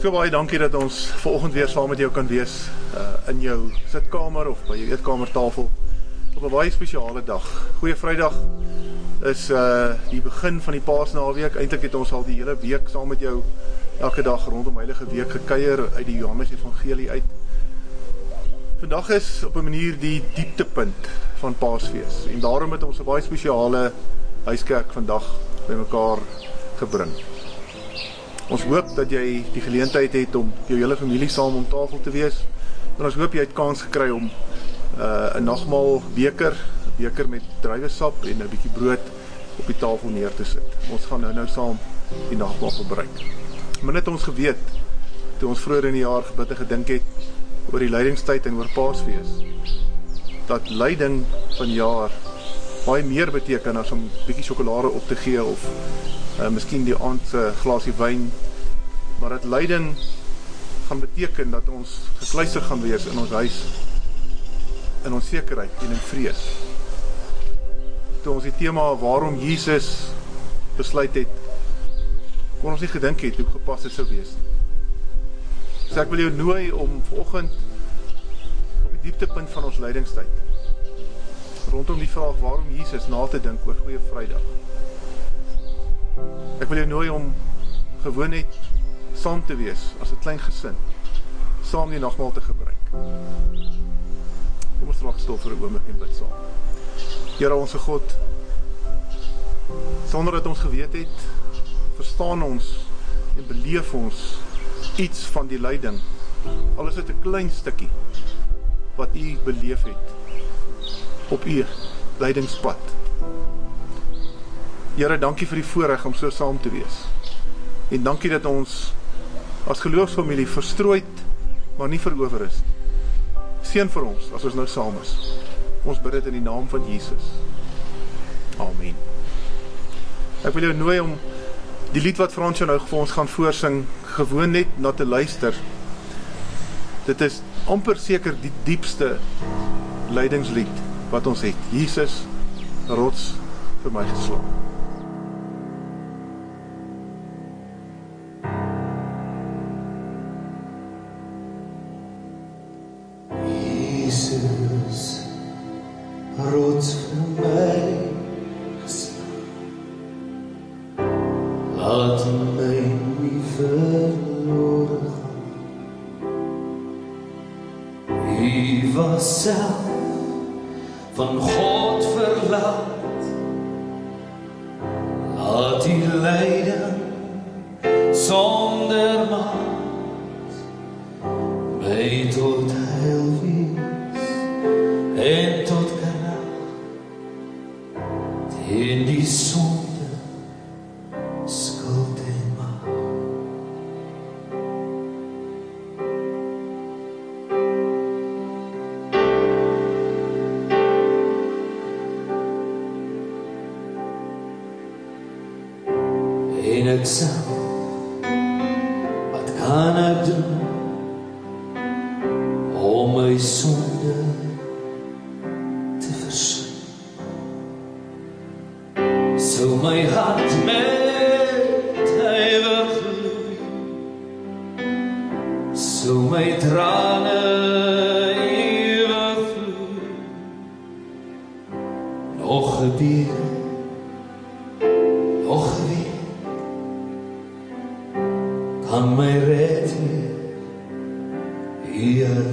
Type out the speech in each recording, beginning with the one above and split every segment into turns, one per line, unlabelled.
So baie dankie dat ons vanoggend weer saam met jou kan wees uh in jou sitkamer of by jou eetkamertafel op 'n baie spesiale dag. Goeie Vrydag is uh die begin van die Paasnaweek. Eintlik het ons al die hele week saam met jou elke dag rondom Heilige Week gekuier uit die Johannes Evangelie uit. Vandag is op 'n manier die dieptepunt van Paasfees en daarom het ons 'n baie spesiale huiskerk vandag bymekaar gebring. Ons hoop dat jy die geleentheid het om jou hele familie saam om tafel te wees. En ons hoop jy het kans gekry om uh, 'n nagmaal beker, 'n beker met druiwesap en 'n bietjie brood op die tafel neer te sit. Ons gaan nou nou saam die nagmaal gebruik. Maar net ons geweet toe ons vroeër in die jaar gebid en gedink het oor die lydingstyd en oor Paasfees dat lyding van jaar baie meer beteken as om bietjie sjokolade op te gee of uh, miskien die aand se uh, glasie wyn. Maar dit lyding gaan beteken dat ons gekluister gaan wees in ons huis in onsekerheid en in vrees. Toe ons die tema waarom Jesus besluit het kon ons nie gedink het hoe gepas dit sou wees so ek wil jou nooi om vanoggend op die dieptepunt van ons lydingstyd rondom die vraag waarom Jesus na te dink oor Goeie Vrydag. Ek wil jou nooi om gewoon net saam te wees as 'n klein gesin, saam die nagmaal te gebruik. Kom ons raak stil vir 'n oomblik en bid saam. Here ons God, sonder dat ons geweet het, verstaan ons en beleef ons iets van die lyding. Al is dit 'n klein stukkie wat u beleef het op u leidingspad. Here, dankie vir die voorreg om so saam te wees. En dankie dat ons as geloofsfamilie verstrooid maar nie verower is. Seën vir ons as ons nou saam is. Ons bid dit in die naam van Jesus. Amen. Ek wil jou nooi om die lied wat Frans nou vir ons gaan voorsing gewoon net na te luister. Dit is amper seker die diepste leidingslied wat ons het. Jesus rots vir my geslaan.
אין tot Elvis, אין tot
Canal, אין die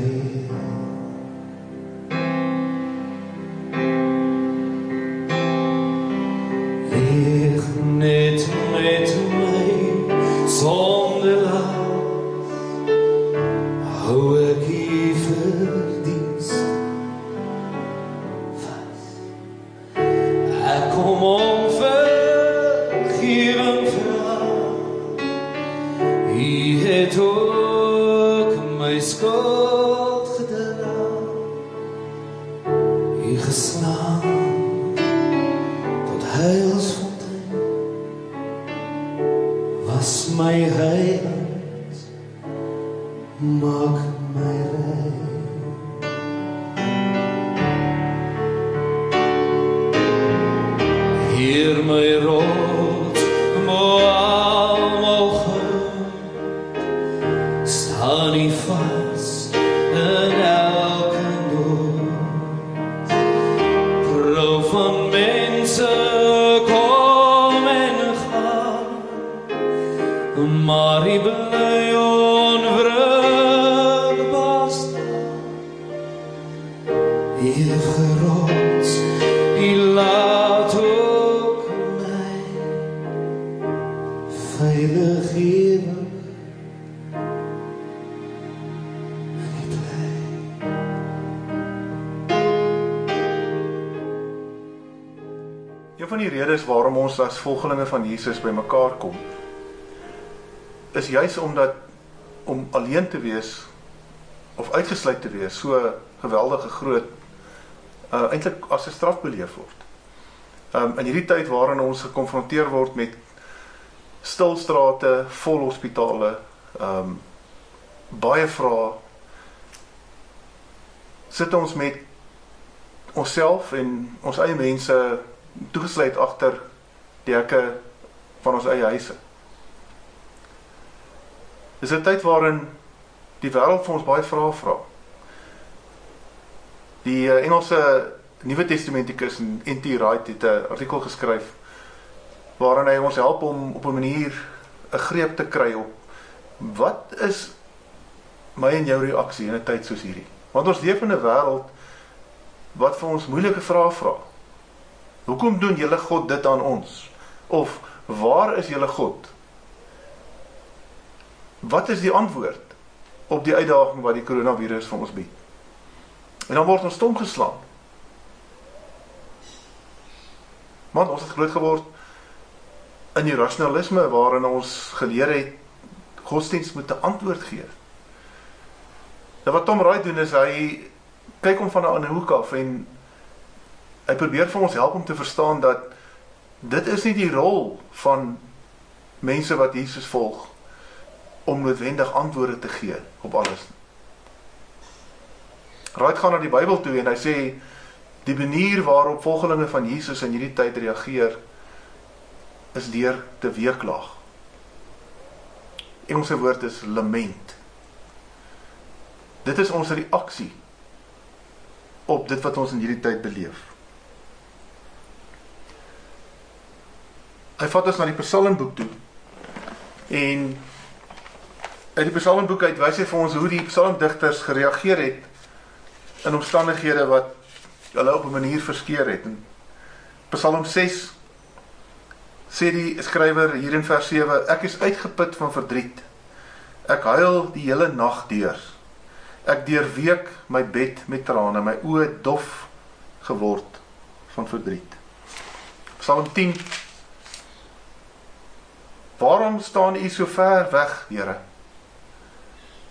day. Ons as volgelinge van Jesus bymekaar kom, is juis omdat om alleen te wees of uitgesluit te wees so geweldige groot uh eintlik as 'n straf beleef word. Um in hierdie tyd waarin ons gekonfronteer word met stilstrate, vol hospitale, um baie vrae sit ons met onsself en ons eie mense toegesluit agter die hekke van ons eie huise. Dis 'n tyd waarin die wêreld vir ons baie vrae vra. Die uh, Engelse Nuwe Testamentikus en N.T. Wright het 'n artikel geskryf waarin hy ons help om op 'n manier 'n greep te kry op wat is my en jou reaksie in 'n tyd soos hierdie? Want ons leef in 'n wêreld wat vir ons moeilike vrae vra. Hoekom doen julle God dit aan ons? Of waar is julle God? Wat is die antwoord op die uitdaging wat die koronavirus vir ons bied? En dan word ons stom geslaan. Want ons het groot geword in die rasionalisme waarin ons geleer het godsdienst moet 'n antwoord gee. Nou wat Tom Wright doen is hy kyk hom van 'n ander hoek af en hy probeer vir ons help om te verstaan dat dit is nie die rol van mense wat Jesus volg om noodwendig antwoorde te gee op alles. Wright gaan na die Bybel toe en hy sê die manier waarop volgelinge van Jesus in hierdie tyd reageer is deur te weeklaag. Engelse woord is lament. Dit is ons reaksie op dit wat ons in hierdie tyd beleef. Hy vat ons na die Psalmboek toe. En uit die Psalmboek uit wys hy vir ons hoe die psalmdigters gereageer het in omstandighede wat hulle op 'n manier verskeer het. In Psalm 6 sê die skrywer hier in vers 7: Ek is uitgeput van verdriet. Ek huil die hele nag deur. Ek deurweek my bed met trane, my oë dof geword van verdriet. Psalm 10 Waarom staan u so ver weg, Here?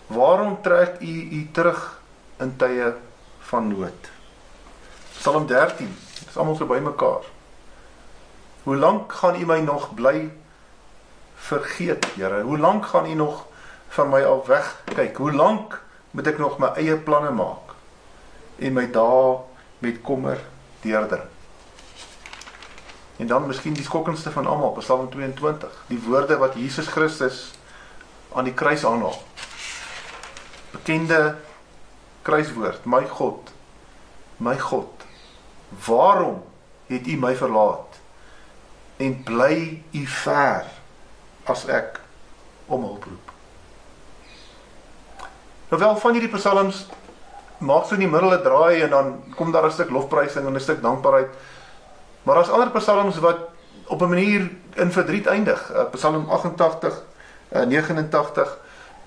Waarom trek u u terug in tye van nood? Psalm 13. Dit is almal so bymekaar. Hoe lank gaan u my nog bly vergeet, Here? Hoe lank gaan u nog van my af weg kyk? Hoe lank moet ek nog my eie planne maak en my dae met kommer deurdring? En dan miskien die skokkendste van almal, Psalm 22, die woorde wat Jesus Christus aan die kruis aanhaal. Bekende kruiswoord: My God, my God, waarom het U my verlaat? En bly U ver as ek om hulp roep? Nou wel van hierdie psalms maak so in die middel 'n draai en dan kom daar 'n stuk lofprysing en 'n stuk dankbaarheid Maar daar's ander psalms wat op 'n manier in verdriet eindig. Uh, Psalm 88 uh, 89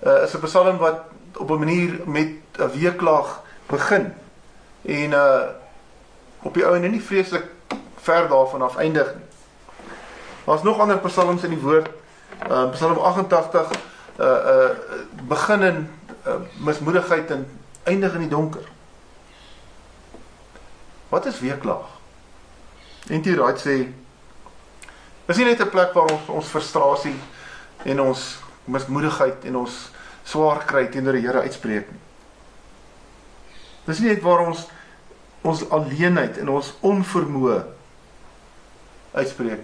uh, is 'n psalm wat op 'n manier met 'n weeklaag begin en uh op die ou en nie vreeslik ver daarvan af eindig nie. Daar's nog ander psalms in die woord. Uh Psalm 88 uh uh begin in uh, mismoedigheid en eindig in die donker. Wat is weeklaag? En die raad sê is nie net 'n plek waar ons ons frustrasie en ons mismoedigheid en ons swaar kry teenoor die Here uitspreek nie. Dis nie net waar ons ons alleenheid en ons onvermoë uitspreek.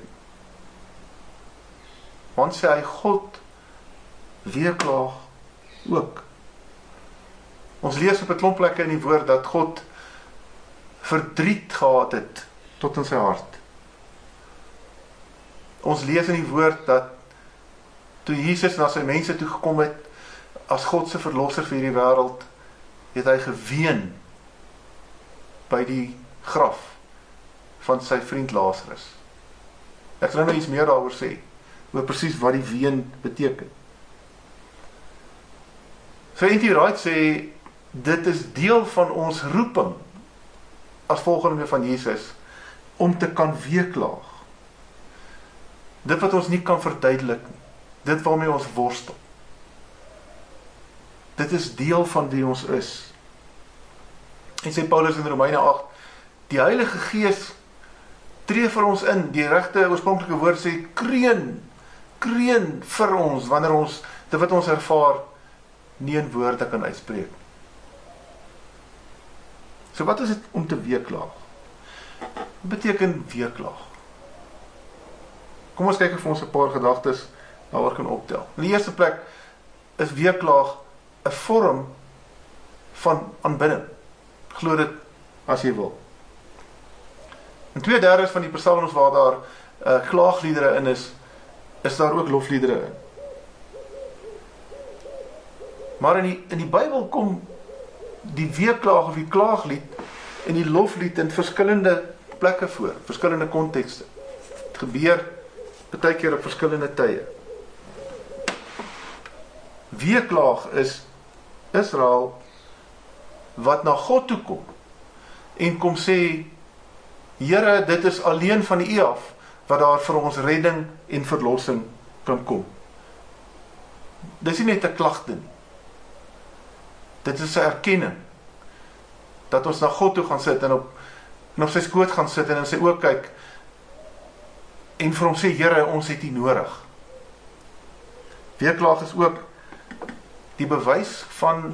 Want sê hy God weerklaag ook. Ons lees op 'n klomp plekke in die woord dat God verdriet gehad het tot in sy hart. Ons lees in die woord dat toe Jesus na sy mense toe gekom het as God se verlosser vir hierdie wêreld, het hy geween by die graf van sy vriend Lazarus. Ek gaan nou iets meer daaroor sê oor presies wat die ween beteken. So N.T. Wright sê dit is deel van ons roeping as volgelinge van Jesus om te kan weeklaag. Dit wat ons nie kan verduidelik nie. Dit waarmee ons worstel. Dit is deel van wie ons is. En sê Paulus in Romeine 8, die Heilige Gees tree vir ons in. Die regte oorspronklike woord sê kreun, kreun vir ons wanneer ons dit wat ons ervaar nie in woorde kan uitspreek. So wat is dit om te weeklaag? Wat beteken weeklaag? Kom ons kyk of ons 'n paar gedagtes daaroor kan optel. In die eerste plek is weeklaag 'n vorm van aanbidding. Glo dit as jy wil. In 2/3 van die psalms waar daar uh, klaagliedere in is, is daar ook lofliedere in. Maar in die in die Bybel kom die weeklaag of die klaaglied en die loflied in verskillende plekke voor, verskillende kontekste. Dit gebeur baie keer op verskillende tye. Weeklaag is Israel wat na God toe kom en kom sê Here, dit is alleen van U af wat daar vir ons redding en verlossing kan kom. Dis nie net 'n klagte nie. Dit is 'n erkenning dat ons na God toe gaan sit en op en op sy skoot gaan sit en in sy oë kyk en vir hom sê Here, ons het U nodig. Weeklaag is ook die bewys van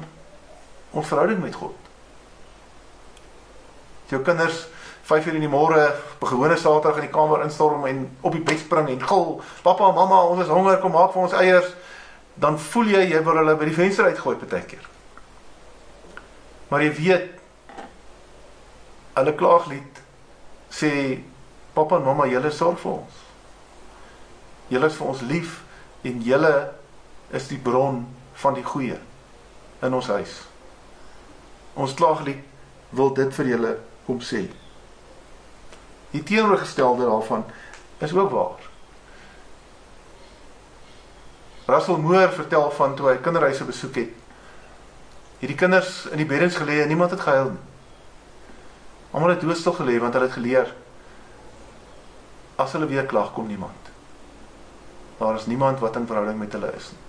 ons verhouding met God. Jou kinders 5 uur in die môre op 'n gewone Saterdag in die kamer instorm en op die bed spring en gil, "Pappa, mamma, ons is honger, kom maak vir ons eiers." Dan voel jy jy wil hulle by die venster uitgooi baie keer. Maar jy weet hulle klaaglied sê pappa en mamma julle sorg vir ons. Julle is vir ons lief en julle is die bron van die goeie in ons huis. Ons klaaglied wil dit vir julle kom sê. Die teenoorgestelde daarvan is ook waar. Russell Moore vertel van toe hy kinderhuise besoek het. Hierdie kinders in die beddens gelê en niemand het gehuil nie. Almal het doodstil gelê want hulle het geleer as hulle weer klag kom niemand. Daar is niemand wat in verhouding met hulle is nie.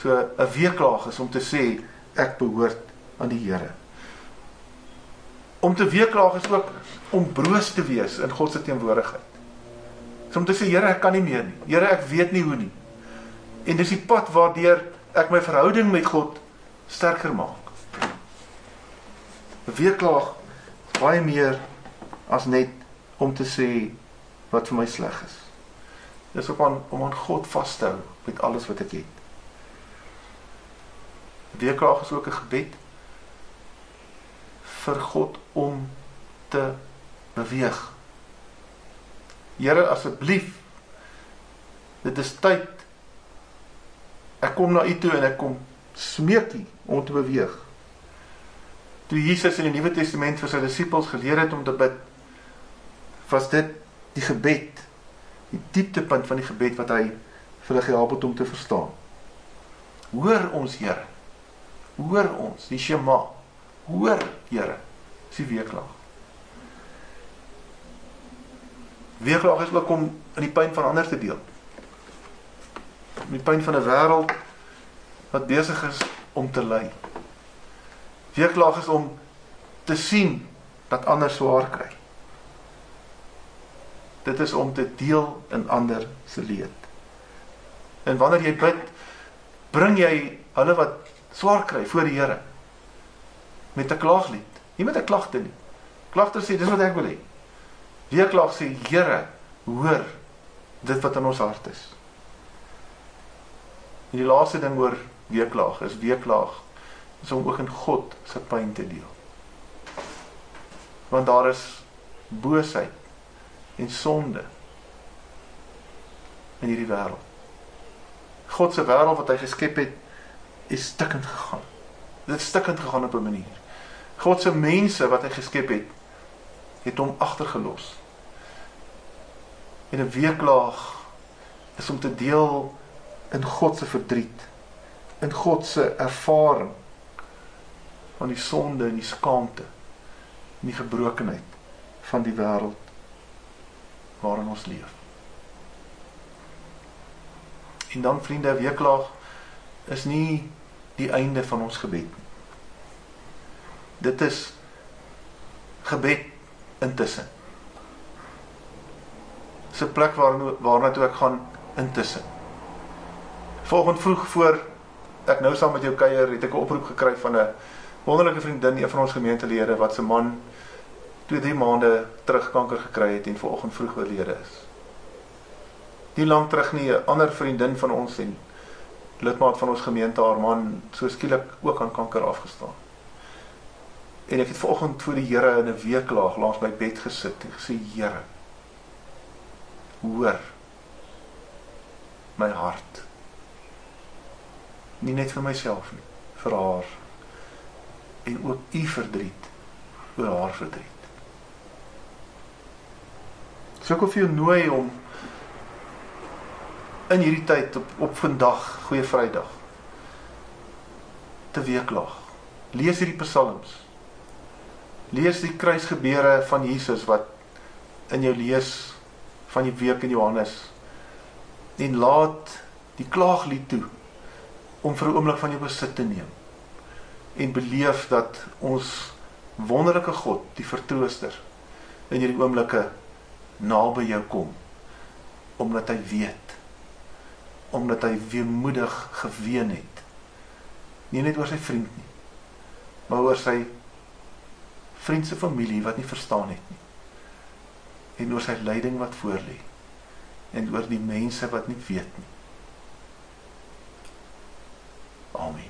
So 'n weeklaag is om te sê ek behoort aan die Here. Om te weeklaag is ook om broos te wees in God se teenwoordigheid. Dis om te sê Here, ek kan nie meer nie. Here, ek weet nie hoe nie. En dis die pad waardeur ek my verhouding met God sterker maak. Weeklaag baie meer as net om te sê wat vir my sleg is. Dis op aan om aan God vas te hou met alles wat ek het. Weeklaag is ook 'n gebed vir God om te beweeg. Here asseblief dit is tyd ek kom na u toe en ek kom smeek u om te beweeg. Toe Jesus in die Nuwe Testament vir sy disippels geleer het om te bid, was dit die gebed, die dieptepunt van die gebed wat hy vir hulle gehelp het om te verstaan. Hoor ons Here. Hoor ons die Shema. Hoor Here. Dis die weeklaag. Weeklaag is ook om in die pyn van ander te deel. In die pyn van 'n wêreld wat besig is om te ly. Weeklaag is om te sien dat ander swaar kry. Dit is om te deel in ander se leed. En wanneer jy bid, bring jy hulle wat swaar kry voor die Here met 'n klaaglied. Nie met 'n klagte nie. Klagter sê dis wat ek wil hê. Weeklaag sê Here, hoor dit wat in ons hart is. En die laaste ding oor weeklaag is weeklaag is om ook in God se pyn te deel. Want daar is boosheid en sonde in hierdie wêreld. God se wêreld wat hy geskep het, is stikkend gegaan. Dit het stikkend gegaan op 'n manier. God se mense wat hy geskep het, het hom agtergelos. En 'n weeklaag is om te deel in God se verdriet, in God se ervaring van die sonde en die skaamte en die gebrokenheid van die wêreld waarin ons leef. En dan vriende, weeklaag is nie die einde van ons gebed nie. Dit is gebed intussen. Dis 'n plek waar waarna toe ek gaan intussen. Volgende vroeg voor ek nou saam met jou kuier, het ek 'n oproep gekry van 'n wonderlike vriendin, een van ons gemeentelede wat se man 2-3 maande terug kanker gekry het en vanoggend vroeg oorlede is. Nie lank terug nie 'n ander vriendin van ons en lidmaat van ons gemeente haar man so skielik ook aan kanker afgestaan. En ek het vanoggend voor die Here in 'n weeklaag langs my bed gesit en gesê Here hoor my hart. Nie net vir myself nie, vir haar en ook u verdriet oor haar verdriet. So ek wil vir jou nooi om in hierdie tyd op op vandag, goeie Vrydag te weeklaag. Lees hierdie psalms. Lees die kruisgebeure van Jesus wat in jou lees van die week in Johannes. En laat die klaaglied toe om vir 'n oomblik van jou besit te neem en beleef dat ons wonderlike God, die vertrooster, in hierdie oomblikke naby jou kom omdat hy weet omdat hy weemoedig geween het. Nie net oor sy vriend nie, maar oor sy vriend se familie wat nie verstaan het nie. En oor sy lyding wat voorlê en oor die mense wat nie weet nie. Amen.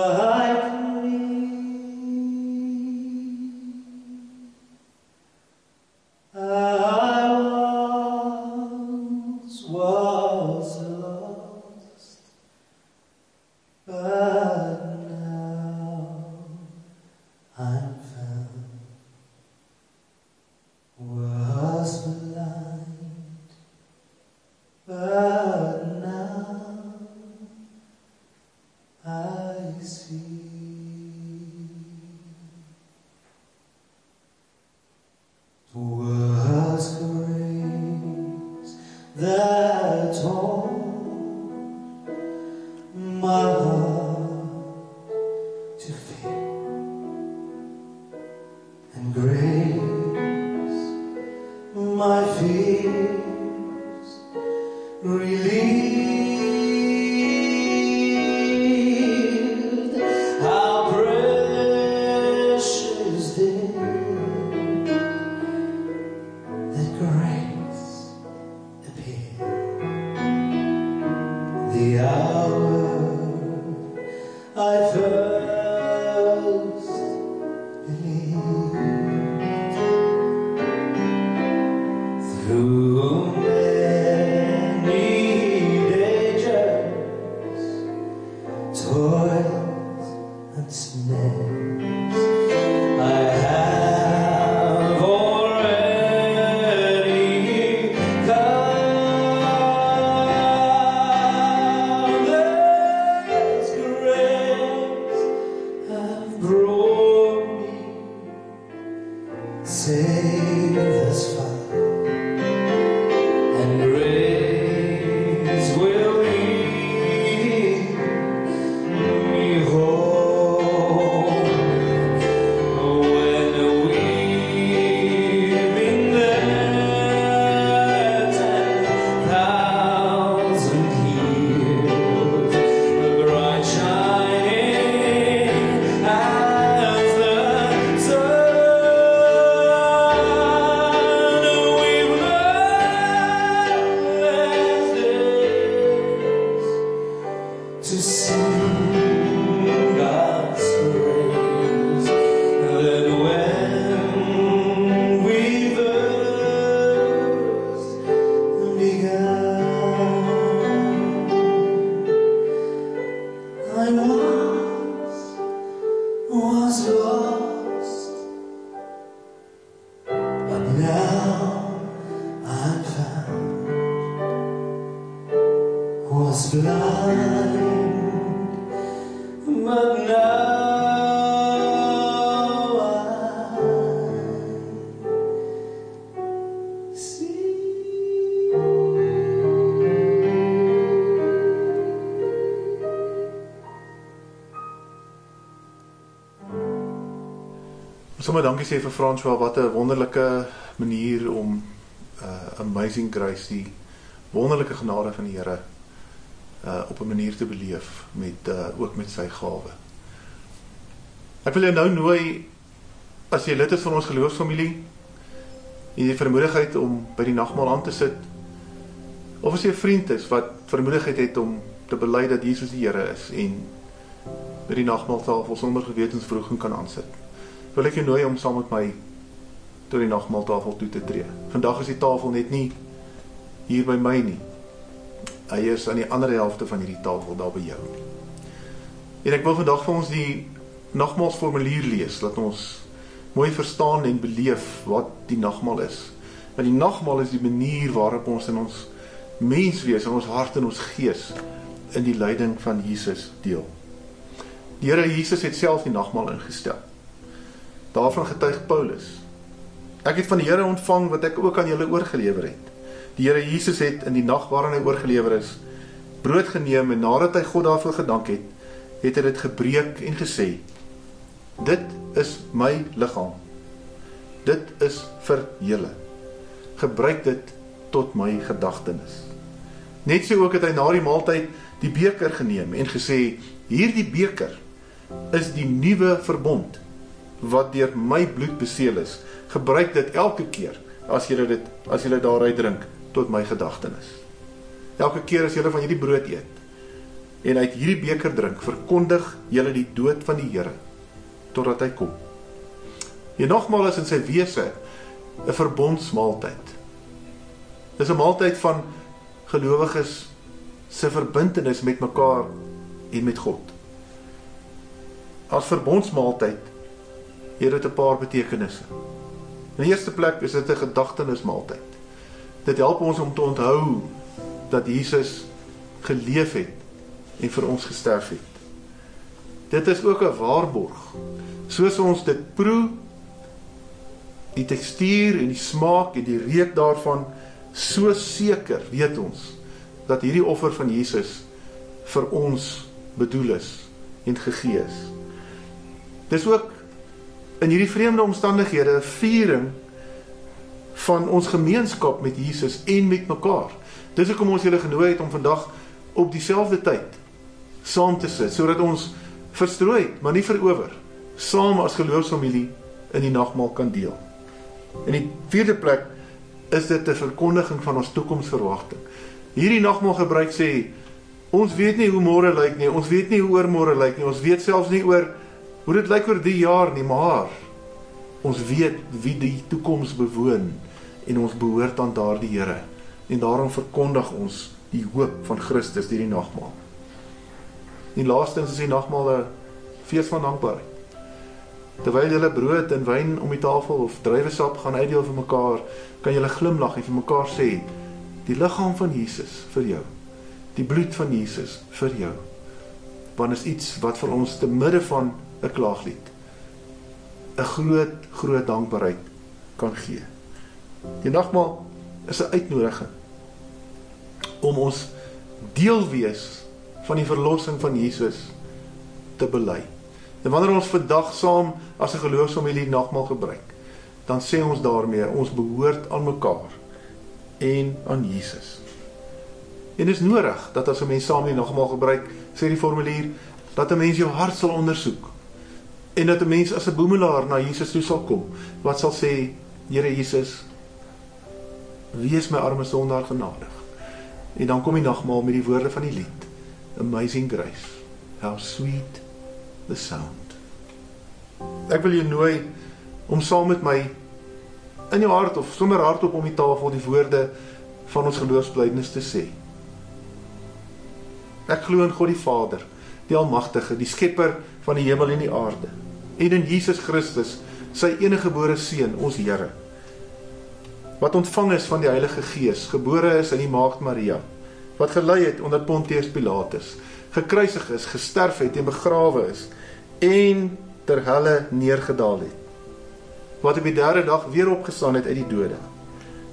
Sommige dankie sê vir François wat 'n wonderlike manier om uh amazing grace die wonderlike genade van die Here uh op 'n manier te beleef met uh ook met sy gawe. Ek wil jou nou nooi as jy lid is van ons geloofsfamilie en jy vermoedigheid om by die nagmaal aan te sit of as jy 'n vriend is wat vermoedigheid het om te bely dat Jesus die Here is en by die nagmaaltafel sonder gewetensvroeging kan aansit wil ek jou nooi om saam met my tot die nagmaaltafel toe te tree. Vandag is die tafel net nie hier by my nie. Hy is aan die ander helfte van hierdie tafel daar by jou. En ek wil vandag vir ons die nagmaalsformulier lees dat ons mooi verstaan en beleef wat die nagmaal is. Want die nagmaal is die manier waarop ons in ons menswees, in ons hart en ons gees in die lyding van Jesus deel. Die Here Jesus het self die nagmaal ingestel. Daarvan getuig Paulus. Ek het van die Here ontvang wat ek ook aan julle oorgelewer het. Die Here Jesus het in die nag waarin hy oorgelewer is, brood geneem en nadat hy God daarvoor gedank het, het hy dit gebreek en gesê: Dit is my liggaam. Dit is vir julle. Gebruik dit tot my gedagtenis. Net so ook het hy na die maaltyd die beker geneem en gesê: Hierdie beker is die nuwe verbond wat deur my bloed beseël is. Gebruik dit elke keer as jy dit as jy daaruit drink tot my gedagtenis. Elke keer as jy van hierdie brood eet en uit hierdie beker drink, verkondig jy die dood van die Here totdat hy kom. Jy nogmaal is in sy wese 'n verbondsmaaltyd. Dis 'n maaltyd van gelowiges se verbintenis met mekaar en met God. As verbondsmaaltyd het dit 'n paar betekenisse. In die eerste plek is dit 'n gedagtenismaaltyd. Dit help ons om te onthou dat Jesus geleef het en vir ons gesterf het. Dit is ook 'n waarborg. Soos ons dit proe, die tekstuur en die smaak en die reuk daarvan, so seker weet ons dat hierdie offer van Jesus vir ons bedoel is en gegee is. Dis ook in hierdie vreemde omstandighede 'n viering van ons gemeenskap met Jesus en met mekaar. Dis hoekom ons julle genooi het om vandag op dieselfde tyd saam te sit sodat ons verstrooi, maar nie verower, saam as geloofsfamilie in die nagmaal kan deel. In die vierde plek is dit 'n verkondiging van ons toekomsverwagting. Hierdie nagmaal gebruik sê ons weet nie hoe môre lyk nie, ons weet nie hoe oormôre lyk nie, ons weet selfs nie oor hoe dit lyk oor die jaar nie, maar ons weet wie die toekoms bewoon en ons behoort aan daardie Here. En daarom verkondig ons die hoop van Christus deur die nagmaal. En laastens is die nagmaal 'n fees van dankbaarheid. Terwyl julle brood en wyn om die tafel of druiwesap gaan uitdeel vir mekaar, kan julle glimlag en vir mekaar sê: "Die liggaam van Jesus vir jou. Die bloed van Jesus vir jou." Want is iets wat vir ons te midde van 'n klaaglied 'n groot groot dankbaarheid kan gee. Die nagmaal is 'n uitnodiging om ons deel wees van die verlossing van Jesus te bely. En wanneer ons vandag saam as 'n geloofsfamilie nagmaal gebruik, dan sê ons daarmee ons behoort aan mekaar en aan Jesus. En dit is nodig dat as 'n mens saam die nagmaal gebruik, sê die formulier, dat 'n mens jou hart sal ondersoek en dat 'n mens as 'n boemelaar na Jesus toe sal kom wat sal sê Here Jesus wees my arme sondaar genadig en dan kom die nagmaal met die woorde van die lied Amazing grace. How sweet the sound. Ek wil jou nooi om saam met my in jou hart of sommer hardop om die tafel die woorde van ons geloofsbelijdenis te sê. Ek glo in God die Vader, die Almagtige, die Skepper van die hemel en die aarde, en in Jesus Christus, sy enige gebore seun, ons Here, wat ontvang is van die Heilige Gees, gebore is in die maagd Maria, wat gelei het onder Pontius Pilatus, gekruisig is, gesterf het en begrawe is en ter helle neergedaal het. Wat op die derde dag weer opgestaan het uit die dode.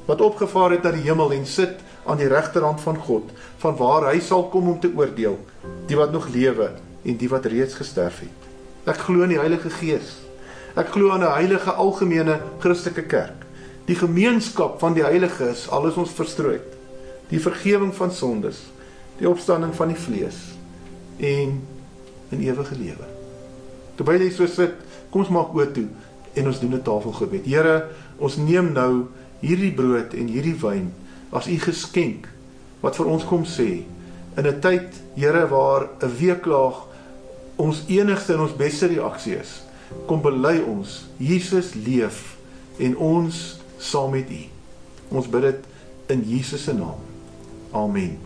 Wat opgevaar het na die hemel en sit aan die regterhand van God, van waar hy sal kom om te oordeel die wat nog lewe en die wat reeds gesterf het. Ek glo in die Heilige Gees. Ek glo aan 'n heilige algemene Christelike kerk. Die gemeenskap van die heiliges, alles ons verstrooi. Die vergifnis van sondes, die opstanding van die vlees en 'n ewige lewe. Terwyl jy so sit, kom ons maak oop toe en ons doen 'n tafelgebed. Here, ons neem nou hierdie brood en hierdie wyn as u geskenk wat vir ons kom sê in 'n tyd, Here, waar 'n weeklaag ons enigste en ons beste reaksie is. Kom bely ons, Jesus leef en ons saam met u. Ons bid dit in Jesus se naam. Amen.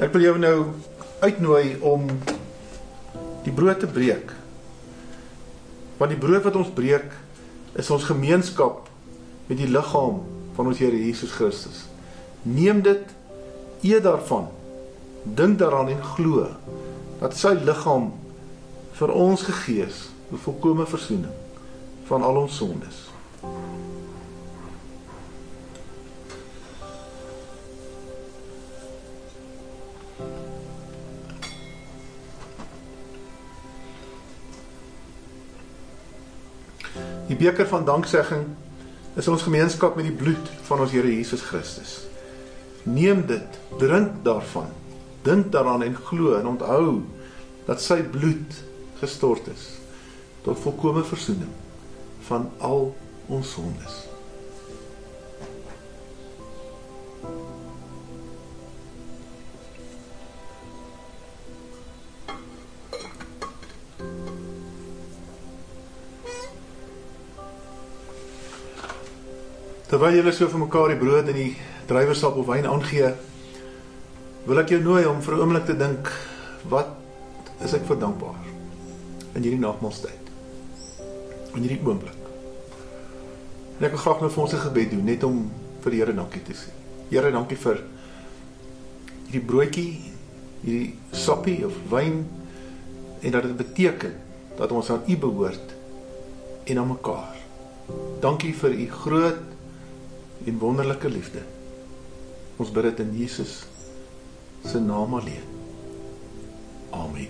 Ek wil jou nou uitnooi om die brood te breek. Want die brood wat ons breek is ons gemeenskap met die liggaam van ons Here Jesus Christus. Neem dit, eet daarvan. Dink daaraan en glo dat sy liggaam vir ons gegee is, 'n volkomme verzoening van al ons sondes. Die beker van danksegging is ons gemeenskap met die bloed van ons Here Jesus Christus. Neem dit, drink daarvan. Dink daaraan en glo en onthou dat sy bloed gestort is tot volkomme verzoening van al ons sondes. Terwyl julle so vir mekaar die brood en die druiwesap of wyn aangee, wil ek jou nooi om vir 'n oomblik te dink, wat is ek vir dankbaar in hierdie nagmaaltyd? In hierdie oomblik. En ek wil graag nou vir ons 'n gebed doen net om vir die Here dankie te sê. Here, dankie vir hierdie broodjie, hierdie sappie of wyn en dat dit beteken dat ons aan U behoort en aan mekaar. Dankie vir U groot en wonderlike liefde. Ons bid dit in Jesus se naam alleen. Amen.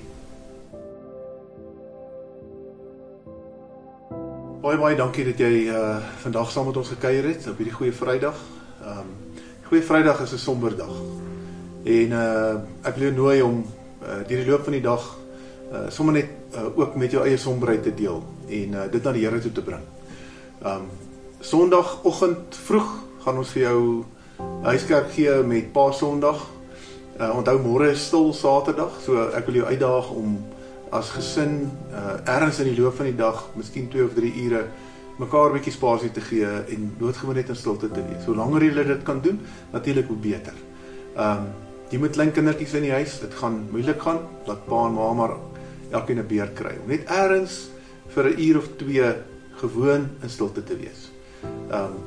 Baie baie dankie dat jy uh vandag saam met ons gekuier het op hierdie goeie Vrydag. Um goeie Vrydag is 'n somber dag. En uh ek wil jou nooi om uh deur die loop van die dag uh sommer net uh, ook met jou eie somberheid te deel en uh dit na die Here toe te bring. Um Sondagoggend vroeg gaan ons vir jou huiskerk gee met Paasondag. Uh onthou môre is stil Saterdag, so ek wil jou uitdaag om as gesin uh ergens in die loop van die dag, miskien 2 of 3 ure mekaar 'n bietjie spasie te gee en doodgewoon net in stilte te wees. Hoe langer jy dit kan doen, natuurlik hoe beter. Um jy moet klein kindertjies in die huis, dit gaan moeilik gaan dat pa en ma maar elkeen 'n beer kry. Net ergens vir 'n uur of 2 gewoon in stilte te wees. Um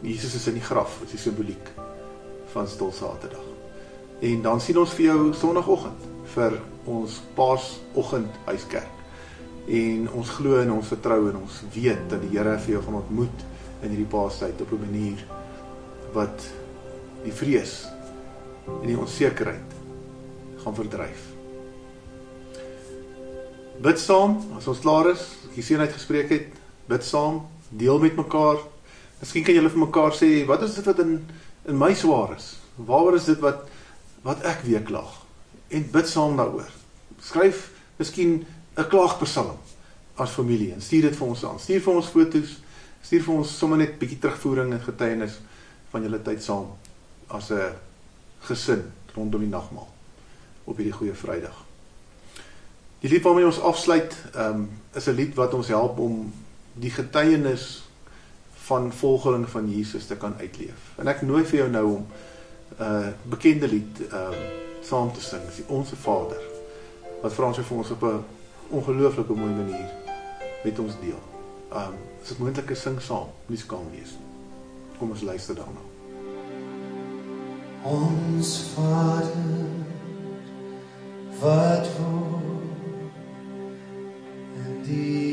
Jesus is in die graf, is die simboliek van stil Saterdag. En dan sien ons vir jou Sondagoggend vir ons Paasoggend huiskerk. En ons glo en ons vertrou en ons weet dat die Here vir jou gaan ontmoet in hierdie Paastyd op 'n manier wat die vrees en die onsekerheid gaan verdryf. Bid saam as ons klaar is, as jy seën uitgespreek het, bid saam, deel met mekaar. Miskien kan julle vir mekaar sê, wat is dit wat in in my swaar is? Waaroor is dit wat wat ek weer klag? En bid saam daaroor. Skryf miskien 'n klaagpsalm as familie en stuur dit vir ons aan. Stuur vir ons fotos, stuur vir ons sommer net bietjie terugvoering en getuienis van julle tyd saam as 'n gesin rondom die nagmaal op hierdie goeie Vrydag. Die lied waarmee ons afsluit, ehm um, is 'n lied wat ons help om die getuienis van volgeling van Jesus te kan uitleef. En ek nooi vir jou nou om uh, bekende lied ehm um, saam te sing, die Onse Vader. Wat Frans vir ons op 'n ongelooflike mooi manier met ons deel. Ehm um, as dit moontlik is sing saam, nie skaam wees nie. Kom ons luister daarna.
Ons Vader wat woon in die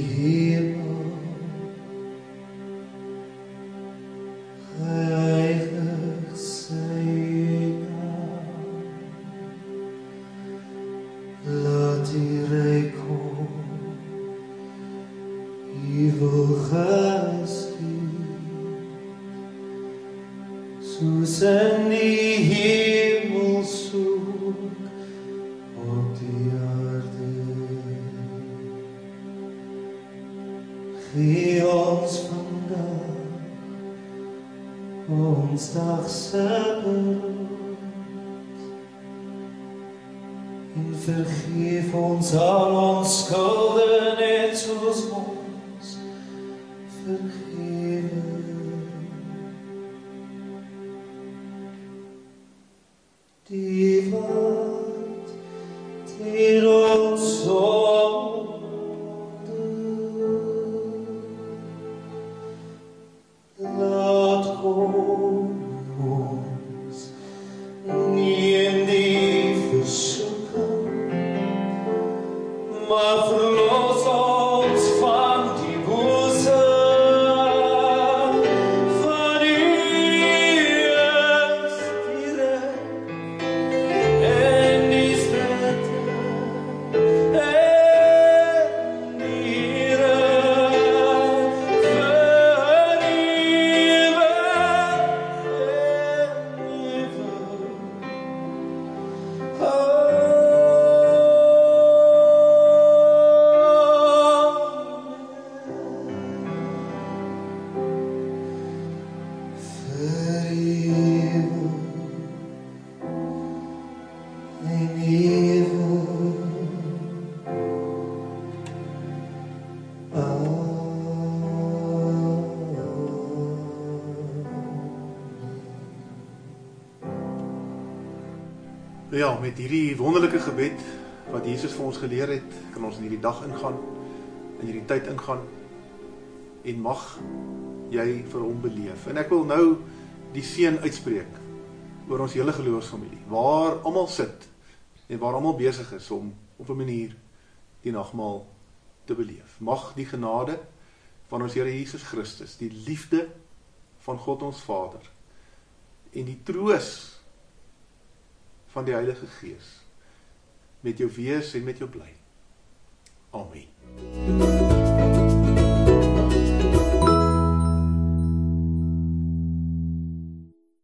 Ja, met hierdie wonderlike gebed wat Jesus vir ons geleer het, kan ons in hierdie dag ingaan, in hierdie tyd ingaan en mag jy vir hom beleef. En ek wil nou die seën uitspreek oor ons hele geloofsfamilie, waar almal sit en waar almal besig is om op 'n manier die nagmaal te beleef. Mag die genade van ons Here Jesus Christus, die liefde van God ons Vader en die troos van die Heilige Gees met jou wees en met jou bly. Amen.